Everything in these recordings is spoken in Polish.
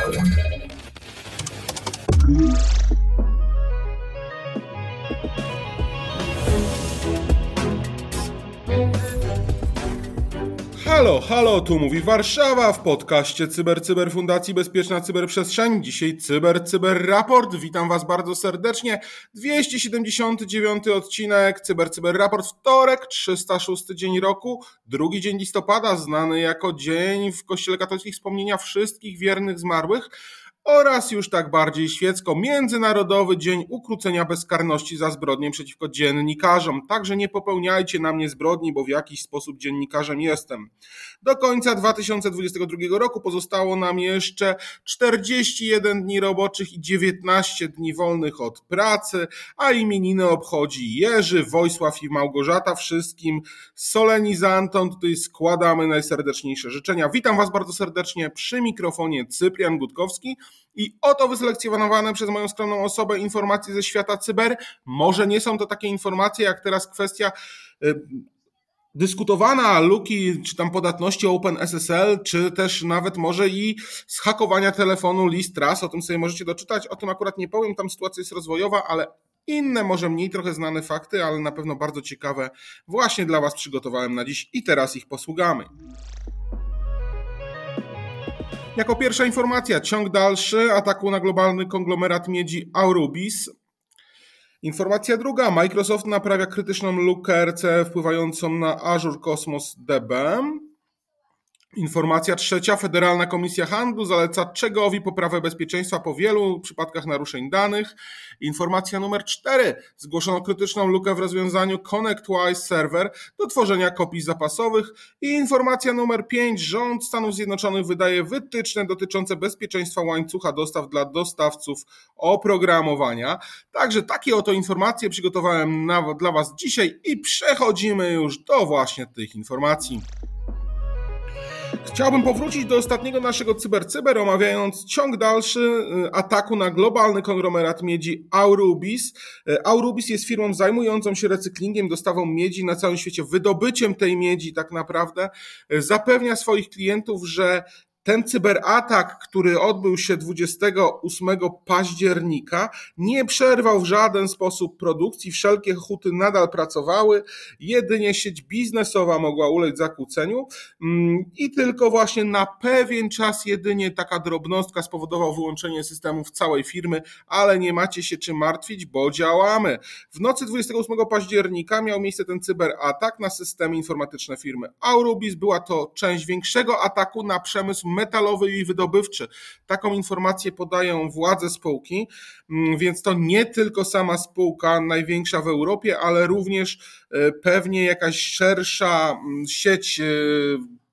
Thank you. Halo, halo, tu mówi Warszawa w podcaście Cyber Cyber Fundacji Bezpieczna Cyberprzestrzeń. Dzisiaj Cyber Cyber Raport. Witam Was bardzo serdecznie. 279 odcinek Cyber Cyber Raport, wtorek, 306 dzień roku, drugi dzień listopada, znany jako dzień w Kościele Katolickim wspomnienia wszystkich wiernych zmarłych oraz już tak bardziej świecko Międzynarodowy Dzień Ukrócenia Bezkarności za zbrodnie przeciwko dziennikarzom. Także nie popełniajcie na mnie zbrodni, bo w jakiś sposób dziennikarzem jestem. Do końca 2022 roku pozostało nam jeszcze 41 dni roboczych i 19 dni wolnych od pracy, a imieniny obchodzi Jerzy, Wojsław i Małgorzata. Wszystkim solenizantom tutaj składamy najserdeczniejsze życzenia. Witam Was bardzo serdecznie przy mikrofonie Cyprian Gutkowski. I oto wyselekcjonowane przez moją skromną osobę informacje ze świata cyber. Może nie są to takie informacje, jak teraz kwestia y, dyskutowana luki czy tam podatności OpenSSL, czy też nawet może i zhakowania telefonu list raz, o tym sobie możecie doczytać, o tym akurat nie powiem, tam sytuacja jest rozwojowa, ale inne, może mniej trochę znane fakty, ale na pewno bardzo ciekawe właśnie dla Was przygotowałem na dziś i teraz ich posługamy. Jako pierwsza informacja, ciąg dalszy ataku na globalny konglomerat miedzi Aurubis. Informacja druga, Microsoft naprawia krytyczną lukę RC wpływającą na Azure Cosmos DB. Informacja trzecia. Federalna Komisja Handlu zaleca Czegowi poprawę bezpieczeństwa po wielu przypadkach naruszeń danych. Informacja numer cztery. Zgłoszono krytyczną lukę w rozwiązaniu ConnectWise Server do tworzenia kopii zapasowych. I informacja numer pięć. Rząd Stanów Zjednoczonych wydaje wytyczne dotyczące bezpieczeństwa łańcucha dostaw dla dostawców oprogramowania. Także takie oto informacje przygotowałem na, dla Was dzisiaj i przechodzimy już do właśnie tych informacji. Chciałbym powrócić do ostatniego naszego cyber-cyber, omawiając ciąg dalszy y, ataku na globalny konglomerat miedzi Aurubis. Y, Aurubis jest firmą zajmującą się recyklingiem, dostawą miedzi na całym świecie, wydobyciem tej miedzi tak naprawdę. Y, zapewnia swoich klientów, że ten cyberatak, który odbył się 28 października, nie przerwał w żaden sposób produkcji. Wszelkie huty nadal pracowały. Jedynie sieć biznesowa mogła ulec zakłóceniu mm, i tylko właśnie na pewien czas jedynie taka drobnostka spowodowała wyłączenie systemów całej firmy, ale nie macie się czym martwić, bo działamy. W nocy 28 października miał miejsce ten cyberatak na systemy informatyczne firmy Aurubis. Była to część większego ataku na przemysł metalowy i wydobywczy. Taką informację podają władze spółki, mm, więc to nie tylko sama spółka największa w Europie, ale również e, pewnie jakaś szersza mm, sieć e,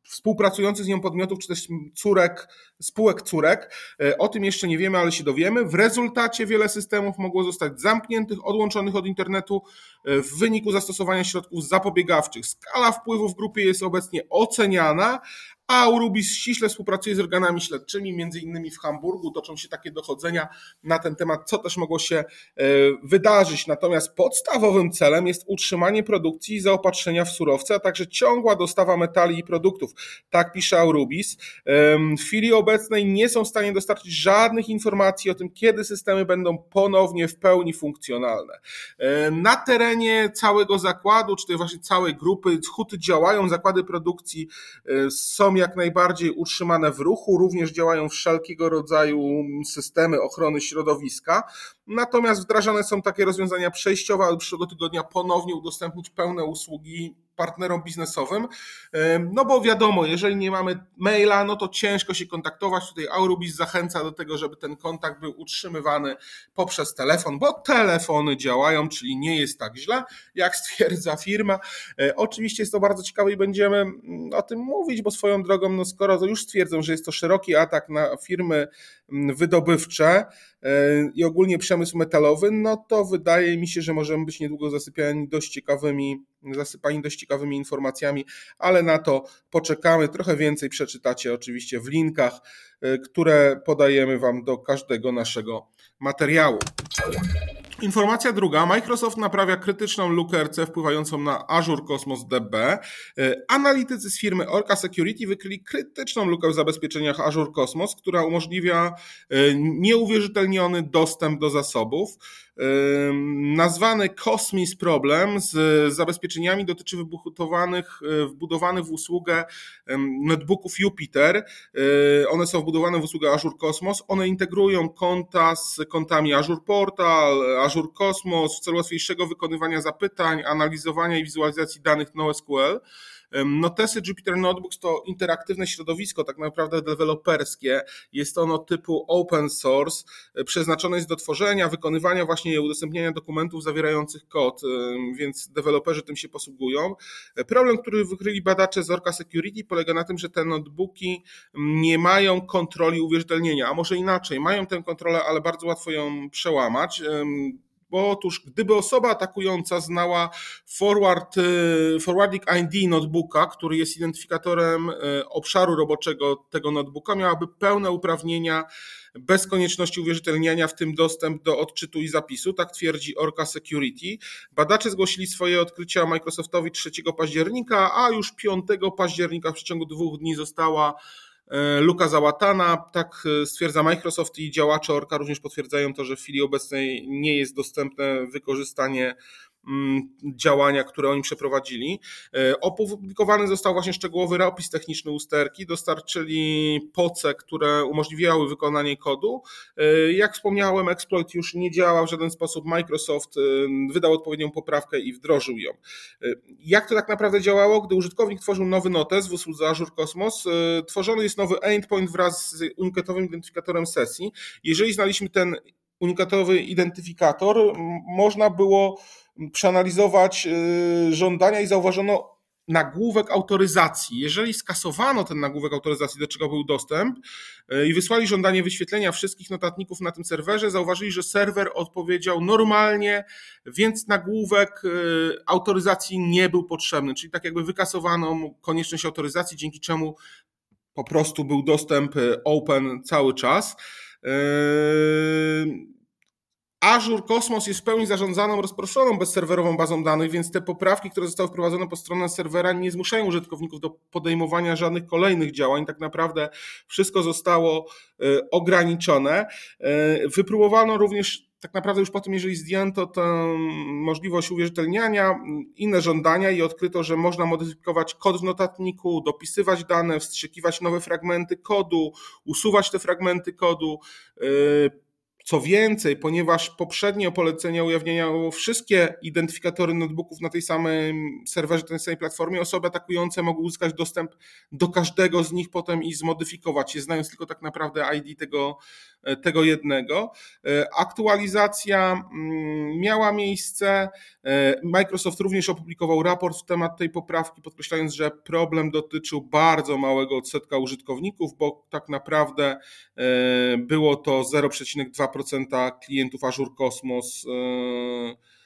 współpracujących z nią podmiotów, czy też córek, spółek córek. E, o tym jeszcze nie wiemy, ale się dowiemy. W rezultacie wiele systemów mogło zostać zamkniętych, odłączonych od internetu w wyniku zastosowania środków zapobiegawczych. Skala wpływu w grupie jest obecnie oceniana, a Urubis ściśle współpracuje z organami śledczymi, między innymi w Hamburgu toczą się takie dochodzenia na ten temat, co też mogło się e, wydarzyć. Natomiast podstawowym celem jest utrzymanie produkcji i zaopatrzenia w surowce, a także ciągła dostawa metali i produktów. Tak pisze Aurubis. W chwili obecnej nie są w stanie dostarczyć żadnych informacji o tym, kiedy systemy będą ponownie w pełni funkcjonalne. E, na terenie całego zakładu, czy też właśnie całej grupy, huty działają, zakłady produkcji e, są jak najbardziej utrzymane w ruchu, również działają wszelkiego rodzaju systemy ochrony środowiska. Natomiast wdrażane są takie rozwiązania przejściowe, aby przyszłego tygodnia ponownie udostępnić pełne usługi partnerom biznesowym. No bo wiadomo, jeżeli nie mamy maila, no to ciężko się kontaktować. Tutaj Aurubis zachęca do tego, żeby ten kontakt był utrzymywany poprzez telefon, bo telefony działają, czyli nie jest tak źle, jak stwierdza firma. E, oczywiście jest to bardzo ciekawe i będziemy mm, o tym mówić, bo swoją drogą, no skoro już stwierdzą, że jest to szeroki atak na firmy wydobywcze, E, i ogólnie przemysł metalowy, no to wydaje mi się, że możemy być niedługo zasypiani dość ciekawymi, zasypani dość ciekawymi informacjami, ale na to poczekamy. Trochę więcej przeczytacie oczywiście w linkach, e, które podajemy Wam do każdego naszego materiału. Informacja druga. Microsoft naprawia krytyczną lukę RC wpływającą na Azure Cosmos DB. E, analitycy z firmy Orca Security wykryli krytyczną lukę w zabezpieczeniach Azure Cosmos, która umożliwia e, nieuwierzytelniony dostęp do zasobów. Nazwany Cosmis Problem z zabezpieczeniami dotyczy wybudowanych, wbudowanych w usługę notebooków Jupiter. One są wbudowane w usługę Azure Cosmos. One integrują konta z kontami Azure Portal, Azure Cosmos w celu łatwiejszego wykonywania zapytań, analizowania i wizualizacji danych NoSQL. Notesy Jupyter Notebooks to interaktywne środowisko, tak naprawdę deweloperskie. Jest ono typu open source, e, przeznaczone jest do tworzenia, wykonywania właśnie i udostępniania dokumentów zawierających kod, więc deweloperzy tym się posługują. E, problem, który wykryli badacze z Orca Security polega na tym, że te notebooki nie mają kontroli uwierzytelnienia, a może inaczej, mają tę kontrolę, ale bardzo łatwo ją przełamać. Bo otóż, gdyby osoba atakująca znała forward, y, forwarding ID notebooka, który jest identyfikatorem y, obszaru roboczego tego notebooka, miałaby pełne uprawnienia bez konieczności uwierzytelniania, w tym dostęp do odczytu i zapisu, tak twierdzi Orca Security. Badacze zgłosili swoje odkrycia Microsoftowi 3 października, a już 5 października w przeciągu dwóch dni została luka załatana, tak e, stwierdza Microsoft i działacze Orka również potwierdzają to, że w chwili obecnej nie jest dostępne wykorzystanie działania, które oni przeprowadzili. E, opublikowany został właśnie szczegółowy opis techniczny usterki, dostarczyli poce, które umożliwiały wykonanie kodu. E, jak wspomniałem, exploit już nie działa w żaden sposób. Microsoft e, wydał odpowiednią poprawkę i wdrożył ją. Jak to tak naprawdę działało? Gdy użytkownik tworzył nowy notes w usłudze Azure Cosmos, tworzony jest nowy endpoint wraz z unikatowym identyfikatorem sesji. Jeżeli znaliśmy ten unikatowy identyfikator, można było przeanalizować y, żądania i zauważono nagłówek autoryzacji. Jeżeli skasowano ten nagłówek autoryzacji, do czego był dostęp, y, i wysłali żądanie wyświetlenia wszystkich notatników na tym serwerze, zauważyli, że serwer odpowiedział normalnie, więc nagłówek y, autoryzacji nie był potrzebny. Czyli tak jakby wykasowano konieczność autoryzacji, dzięki czemu po prostu był dostęp open cały czas. Azure Cosmos jest w pełni zarządzaną, rozproszoną bezserwerową bazą danych, więc te poprawki, które zostały wprowadzone po stronę serwera, nie zmuszają użytkowników do podejmowania żadnych kolejnych działań. Tak naprawdę wszystko zostało e, ograniczone. E, wypróbowano również tak naprawdę już po tym, jeżeli zdjęto tę możliwość uwierzytelniania, inne żądania i odkryto, że można modyfikować kod w notatniku, dopisywać dane, wstrzykiwać nowe fragmenty kodu, usuwać te fragmenty kodu, e, co więcej, ponieważ poprzednie polecenia ujawniało wszystkie identyfikatory notebooków na tej samej serwerze, tej samej platformie, osoby atakujące mogły uzyskać dostęp do każdego z nich potem i zmodyfikować je, znając tylko tak naprawdę ID tego, tego jednego. Aktualizacja mm, miała miejsce. Microsoft również opublikował raport w temat tej poprawki, podkreślając, że problem dotyczył bardzo małego odsetka użytkowników, bo tak naprawdę e, było to 0,2% 2% klientów Azure Cosmos e, e,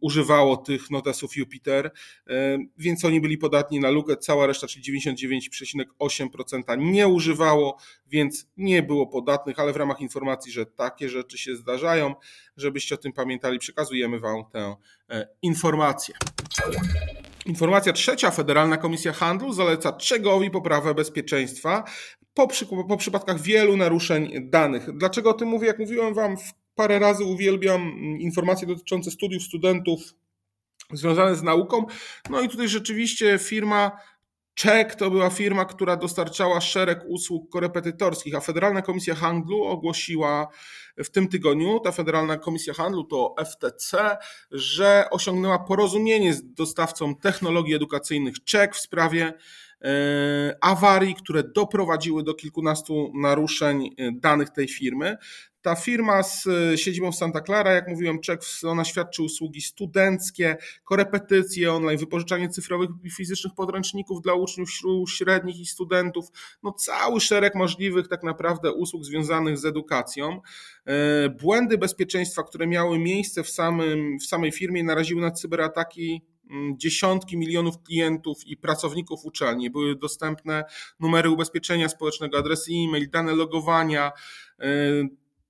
używało tych notesów Jupiter, e, więc oni byli podatni na lukę, cała reszta, czyli 99,8% nie używało, więc nie było podatnych, ale w ramach informacji, że takie rzeczy się zdarzają, żebyście o tym pamiętali, przekazujemy Wam tę informację. Informacja trzecia. Federalna Komisja Handlu zaleca Czegowi poprawę bezpieczeństwa po, przy, po przypadkach wielu naruszeń danych. Dlaczego o tym mówię? Jak mówiłem Wam, parę razy uwielbiam informacje dotyczące studiów studentów związane z nauką. No i tutaj rzeczywiście firma Czek to była firma, która dostarczała szereg usług korepetytorskich, a Federalna Komisja Handlu ogłosiła w tym tygodniu, ta Federalna Komisja Handlu to FTC, że osiągnęła porozumienie z dostawcą technologii edukacyjnych Czek w sprawie awarii, które doprowadziły do kilkunastu naruszeń e, danych tej firmy. Ta firma z e, siedzibą w Santa Clara, jak mówiłem, Czech, ona świadczy usługi studenckie, korepetycje online, wypożyczanie cyfrowych i fizycznych podręczników dla uczniów średnich i studentów. No cały szereg możliwych tak naprawdę usług związanych z edukacją. Błędy bezpieczeństwa, które miały miejsce w, samym, w samej firmie, naraziły na cyberataki dziesiątki milionów klientów i pracowników uczelni. Były dostępne numery ubezpieczenia społecznego, adresy e-mail, dane logowania. E,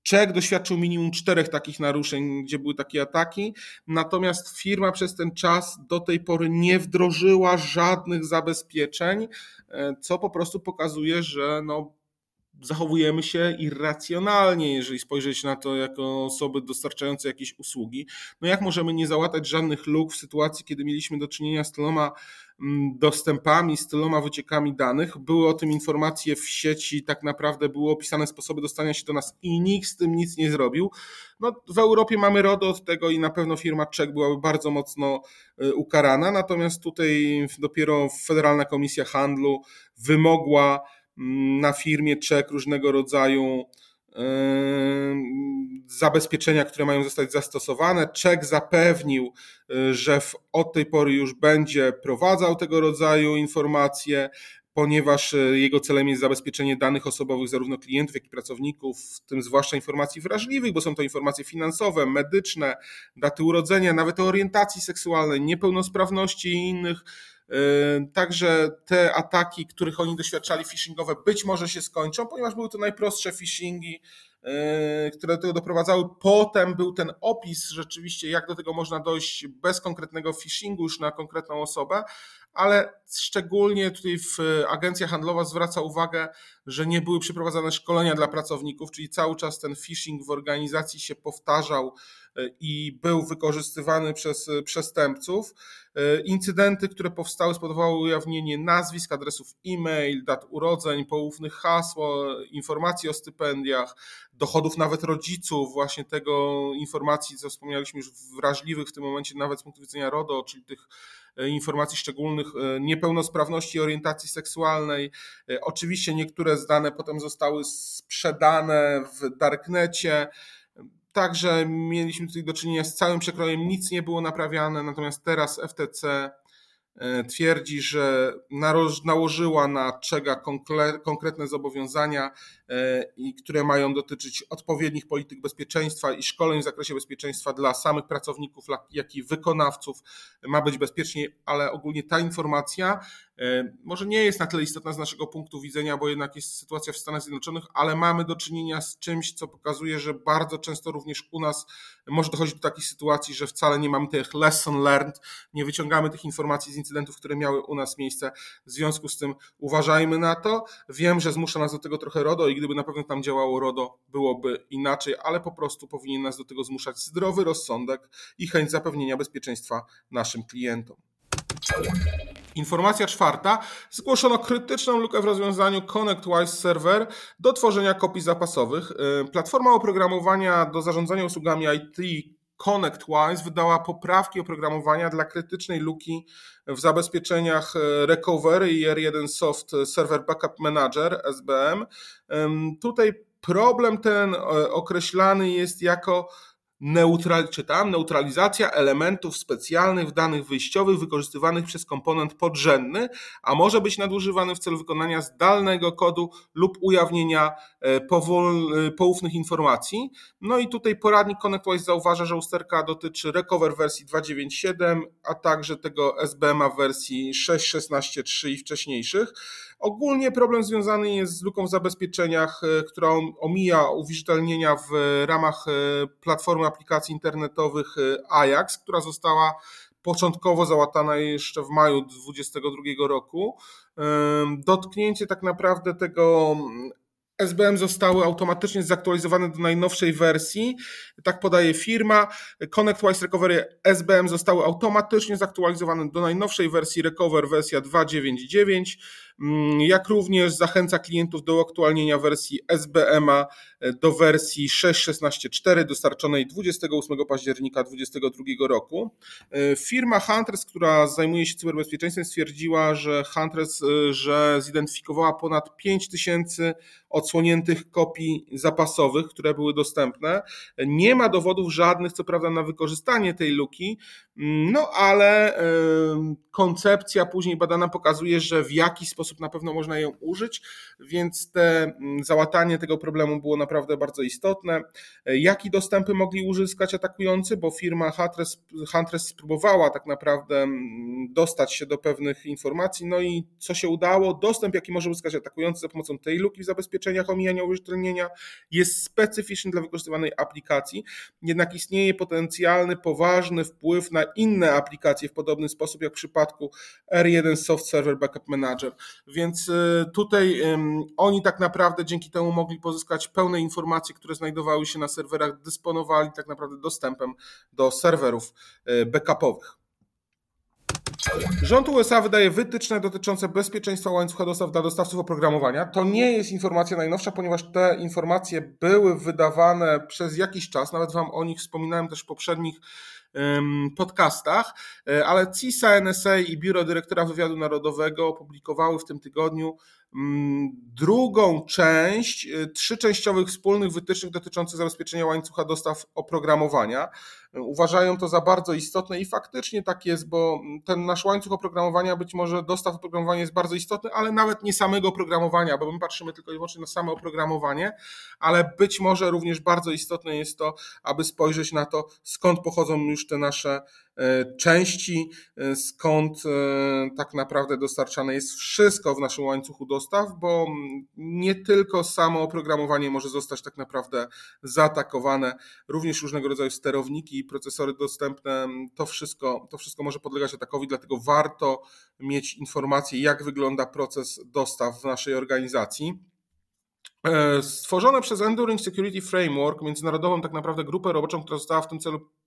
Czech doświadczył minimum czterech takich naruszeń, gdzie były takie ataki, natomiast firma przez ten czas do tej pory nie wdrożyła żadnych zabezpieczeń, e, co po prostu pokazuje, że no, zachowujemy się irracjonalnie, jeżeli spojrzeć na to jako osoby dostarczające jakieś usługi. No jak możemy nie załatać żadnych luk w sytuacji, kiedy mieliśmy do czynienia z tyloma mm, dostępami, z tyloma wyciekami danych. Były o tym informacje w sieci, tak naprawdę były opisane sposoby dostania się do nas i nikt z tym nic nie zrobił. No, w Europie mamy RODO od tego i na pewno firma Czech byłaby bardzo mocno y, ukarana, natomiast tutaj dopiero Federalna Komisja Handlu wymogła na firmie czek różnego rodzaju zabezpieczenia, które mają zostać zastosowane. Czek zapewnił, y, że od tej pory już będzie prowadzał tego rodzaju informacje, ponieważ y, jego celem jest zabezpieczenie danych osobowych zarówno klientów, jak i pracowników, w tym zwłaszcza informacji wrażliwych, bo są to informacje finansowe, medyczne, daty urodzenia, nawet o orientacji seksualnej, niepełnosprawności i innych Także te ataki, których oni doświadczali phishingowe, być może się skończą, ponieważ były to najprostsze phishingi, które do tego doprowadzały. Potem był ten opis rzeczywiście, jak do tego można dojść bez konkretnego phishingu już na konkretną osobę, ale szczególnie tutaj w agencja handlowa zwraca uwagę, że nie były przeprowadzane szkolenia dla pracowników, czyli cały czas ten phishing w organizacji się powtarzał i był wykorzystywany przez przestępców. Incydenty, które powstały, spowodowały ujawnienie nazwisk, adresów e-mail, dat urodzeń, poufnych hasło, informacji o stypendiach, dochodów nawet rodziców, właśnie tego informacji, co wspomnieliśmy już wrażliwych w tym momencie, nawet z punktu widzenia RODO, czyli tych e, informacji szczególnych e, niepełnosprawności orientacji seksualnej. E, oczywiście niektóre z dane potem zostały sprzedane w darknecie. Także mieliśmy tutaj do czynienia z całym przekrojem, nic nie było naprawiane, natomiast teraz FTC E, twierdzi, że nałożyła na Czega konkretne zobowiązania, e, które mają dotyczyć odpowiednich polityk bezpieczeństwa i szkoleń w zakresie bezpieczeństwa dla samych pracowników, jak i wykonawców. Ma być bezpiecznie, ale ogólnie ta informacja e, może nie jest na tyle istotna z naszego punktu widzenia, bo jednak jest sytuacja w Stanach Zjednoczonych, ale mamy do czynienia z czymś, co pokazuje, że bardzo często również u nas może dochodzić do takich sytuacji, że wcale nie mamy tych lesson learned, nie wyciągamy tych informacji z incydentów, które miały u nas miejsce. W związku z tym uważajmy na to. Wiem, że zmusza nas do tego trochę RODO i gdyby na pewno tam działało RODO, byłoby inaczej, ale po prostu powinien nas do tego zmuszać zdrowy rozsądek i chęć zapewnienia bezpieczeństwa naszym klientom. Informacja czwarta. Zgłoszono krytyczną lukę w rozwiązaniu ConnectWise Server do tworzenia kopii zapasowych. Platforma oprogramowania do zarządzania usługami IT ConnectWise wydała poprawki oprogramowania dla krytycznej luki w zabezpieczeniach e, Recovery i R1 Soft Server Backup Manager SBM. Tutaj problem ten e, określany jest jako neutral, czytam, neutralizacja elementów specjalnych w danych wyjściowych wykorzystywanych przez komponent podrzędny, a może być nadużywany w celu wykonania zdalnego kodu lub ujawnienia e, powol, e, poufnych informacji. No i tutaj poradnik ConnectWise zauważa, że usterka dotyczy Recover wersji 2.9.7, a także tego SBMA wersji 6.16.3 i wcześniejszych. Ogólnie problem związany jest z luką w zabezpieczeniach, e, która omija uwierzytelnienia w ramach platformy aplikacji internetowych Ajax, która została początkowo załatana jeszcze w maju 2022 roku. Dotknięcie tak naprawdę tego SBM zostały automatycznie zaktualizowane do najnowszej wersji. Tak podaje firma. ConnectWise Recovery SBM zostały automatycznie zaktualizowane do najnowszej wersji Recover wersja 2.9.9. Mm, jak również zachęca klientów do aktualnienia wersji SBMA e, do wersji 6.16.4 dostarczonej 28 października 2022 roku. E, firma Huntress, która zajmuje się cyberbezpieczeństwem, stwierdziła, że Huntress, e, że zidentyfikowała ponad 5000 odsłoniętych kopii zapasowych, które były dostępne. Nie ma dowodów żadnych, co prawda, na wykorzystanie tej luki, mm, no ale koncepcja później badana pokazuje, że w jaki sposób sposób na pewno można ją użyć, więc te mm, załatanie tego problemu było naprawdę bardzo istotne. Jaki dostępy mogli uzyskać atakujący, bo firma Huntress, Huntress spróbowała tak naprawdę mm, dostać się do pewnych informacji, no i co się udało? Dostęp, jaki może uzyskać atakujący za pomocą tej luki w zabezpieczeniach omijania uwierzytelnienia jest specyficzny dla wykorzystywanej aplikacji, jednak istnieje potencjalny, poważny wpływ na inne aplikacje w podobny sposób, jak w przypadku R1 Soft Server Backup Manager. Więc y, tutaj oni tak naprawdę dzięki temu mogli pozyskać pełne informacje, które znajdowały się na serwerach, dysponowali tak naprawdę dostępem do serwerów y, backupowych. Rząd USA wydaje wytyczne dotyczące bezpieczeństwa łańcucha dostaw dla dostawców oprogramowania. To nie jest informacja najnowsza, ponieważ te informacje były wydawane przez jakiś czas, nawet Wam o nich wspominałem też w poprzednich podcastach, e, ale CISA, NSA i Biuro Dyrektora Wywiadu Narodowego opublikowały w tym tygodniu Mm, drugą część y, trzyczęściowych wspólnych wytycznych dotyczących zabezpieczenia łańcucha dostaw oprogramowania. Uważają to za bardzo istotne i faktycznie tak jest, bo ten nasz łańcuch oprogramowania, być może dostaw oprogramowania jest bardzo istotny, ale nawet nie samego oprogramowania, bo my patrzymy tylko i wyłącznie na samo oprogramowanie, ale być może również bardzo istotne jest to, aby spojrzeć na to, skąd pochodzą już te nasze części, e, skąd e, tak naprawdę dostarczane jest wszystko w naszym łańcuchu dostaw, bo nie tylko samo oprogramowanie może zostać tak naprawdę zaatakowane, również różnego rodzaju sterowniki i procesory dostępne, to wszystko, to wszystko może podlegać atakowi, dlatego warto mieć informacje, jak wygląda proces dostaw w naszej organizacji. Stworzone przez Enduring Security Framework, międzynarodową tak naprawdę grupę roboczą, która została w tym celu E,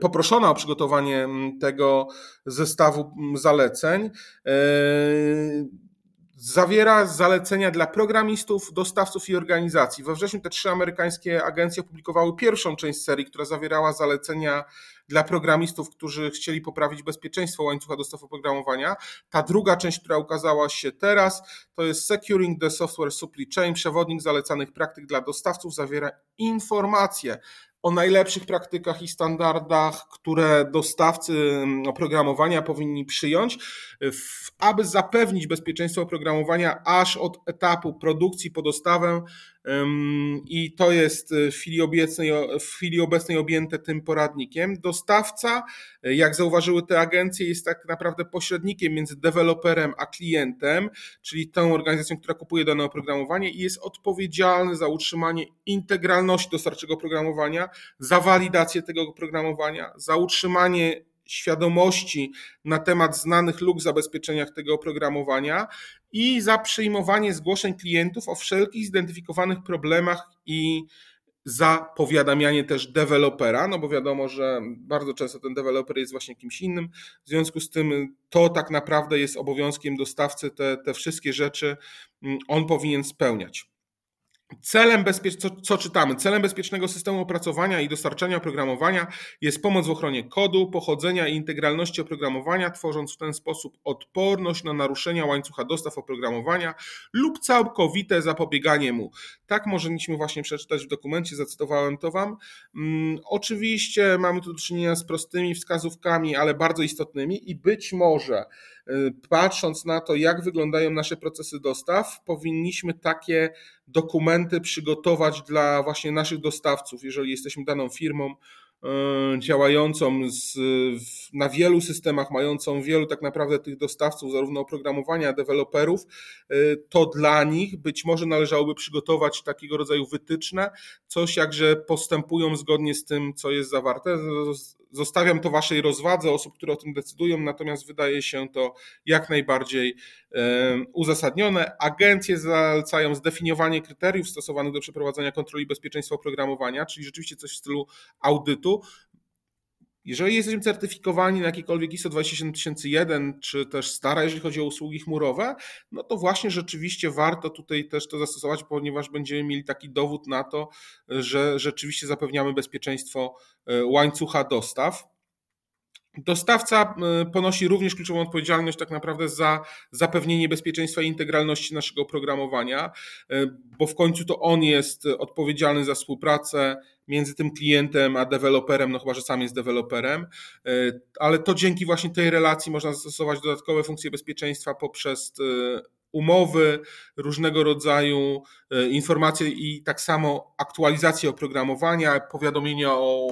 poproszona o przygotowanie tego zestawu zaleceń. E, zawiera zalecenia dla programistów, dostawców i organizacji. We wrześniu te trzy amerykańskie agencje opublikowały pierwszą część serii, która zawierała zalecenia dla programistów, którzy chcieli poprawić bezpieczeństwo łańcucha dostaw oprogramowania. Ta druga część, która ukazała się teraz, to jest Securing the Software Supply Chain, przewodnik zalecanych praktyk dla dostawców, zawiera informacje o najlepszych praktykach i standardach, które dostawcy mm, oprogramowania powinni przyjąć, aby zapewnić bezpieczeństwo oprogramowania aż od etapu produkcji po dostawę i to jest w chwili, obecnej, w chwili obecnej objęte tym poradnikiem. Dostawca, jak zauważyły te agencje, jest tak naprawdę pośrednikiem między deweloperem a klientem, czyli tą organizacją, która kupuje dane oprogramowanie i jest odpowiedzialny za utrzymanie integralności dostarczego oprogramowania, za walidację tego oprogramowania, za utrzymanie świadomości na temat znanych luk w zabezpieczeniach tego oprogramowania i za przyjmowanie zgłoszeń klientów o wszelkich zidentyfikowanych problemach i za powiadamianie też dewelopera, no bo wiadomo, że bardzo często ten deweloper jest właśnie kimś innym. W związku z tym to tak naprawdę jest obowiązkiem dostawcy, te, te wszystkie rzeczy mm, on powinien spełniać. Celem bezpiecz... co, co, czytamy? Celem bezpiecznego systemu opracowania i dostarczania oprogramowania jest pomoc w ochronie kodu, pochodzenia i integralności oprogramowania, tworząc w ten sposób odporność na naruszenia łańcucha dostaw oprogramowania lub całkowite zapobieganie mu. Tak możemy właśnie przeczytać w dokumencie, zacytowałem to Wam. Hmm, oczywiście mamy tu do czynienia z prostymi wskazówkami, ale bardzo istotnymi i być może patrząc na to, jak wyglądają nasze procesy dostaw, powinniśmy takie dokumenty przygotować dla właśnie naszych dostawców, jeżeli jesteśmy daną firmą y, działającą z, na wielu systemach, mającą wielu tak naprawdę tych dostawców, zarówno oprogramowania, deweloperów, y, to dla nich być może należałoby przygotować takiego rodzaju wytyczne, coś jakże postępują zgodnie z tym, co jest zawarte. Zostawiam to Waszej rozwadze osób, które o tym decydują, natomiast wydaje się to jak najbardziej uzasadnione. Agencje zalecają zdefiniowanie kryteriów stosowanych do przeprowadzania kontroli bezpieczeństwa oprogramowania, czyli rzeczywiście coś w stylu audytu, jeżeli jesteśmy certyfikowani na jakikolwiek ISO 27001, czy też stara, jeżeli chodzi o usługi chmurowe, no to właśnie rzeczywiście warto tutaj też to zastosować, ponieważ będziemy mieli taki dowód na to, że rzeczywiście zapewniamy bezpieczeństwo e, łańcucha dostaw. Dostawca ponosi również kluczową odpowiedzialność tak naprawdę za zapewnienie bezpieczeństwa i integralności naszego oprogramowania, bo w końcu to on jest odpowiedzialny za współpracę między tym klientem a deweloperem, no chyba, że sam jest deweloperem, ale to dzięki właśnie tej relacji można zastosować dodatkowe funkcje bezpieczeństwa poprzez umowy, różnego rodzaju informacje i tak samo aktualizację oprogramowania, powiadomienia o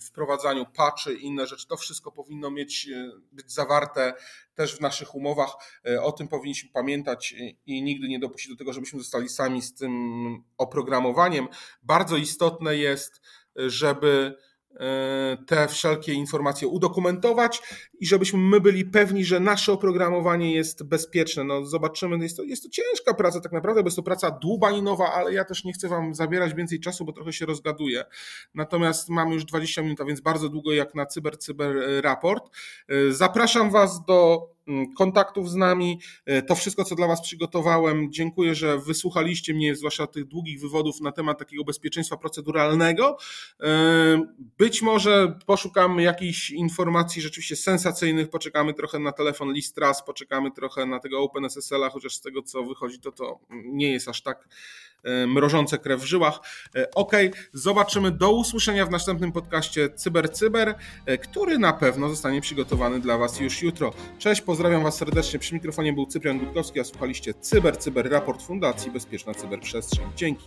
wprowadzaniu patchy i inne rzeczy, to wszystko powinno mieć, e, być zawarte też w naszych umowach. E, o tym powinniśmy pamiętać i nigdy nie dopuścić do tego, żebyśmy zostali sami z tym oprogramowaniem. Bardzo istotne jest, żeby E, te wszelkie informacje udokumentować i żebyśmy my byli pewni, że nasze oprogramowanie jest bezpieczne. No zobaczymy, jest to, jest to ciężka praca tak naprawdę, bo jest to praca dłubaninowa, ale ja też nie chcę Wam zabierać więcej czasu, bo trochę się rozgaduję. Natomiast mamy już 20 minut, a więc bardzo długo jak na Cyber Cyber Raport. E, zapraszam Was do kontaktów z nami. E, to wszystko, co dla Was przygotowałem. Dziękuję, że wysłuchaliście mnie, zwłaszcza tych długich wywodów na temat takiego bezpieczeństwa proceduralnego. E, być może poszukamy jakichś informacji rzeczywiście sensacyjnych, poczekamy trochę na telefon list raz, poczekamy trochę na tego OpenSSL-a, chociaż z tego, co wychodzi, to to nie jest aż tak mrożące krew w żyłach. E, ok, zobaczymy. Do usłyszenia w następnym podcaście Cyber Cyber, e, który na pewno zostanie przygotowany dla Was już jutro. Cześć, pozdrawiam Was serdecznie. Przy mikrofonie był Cyprian Gutkowski, a słuchaliście Cyber Cyber, raport Fundacji Bezpieczna Cyberprzestrzeń. Dzięki.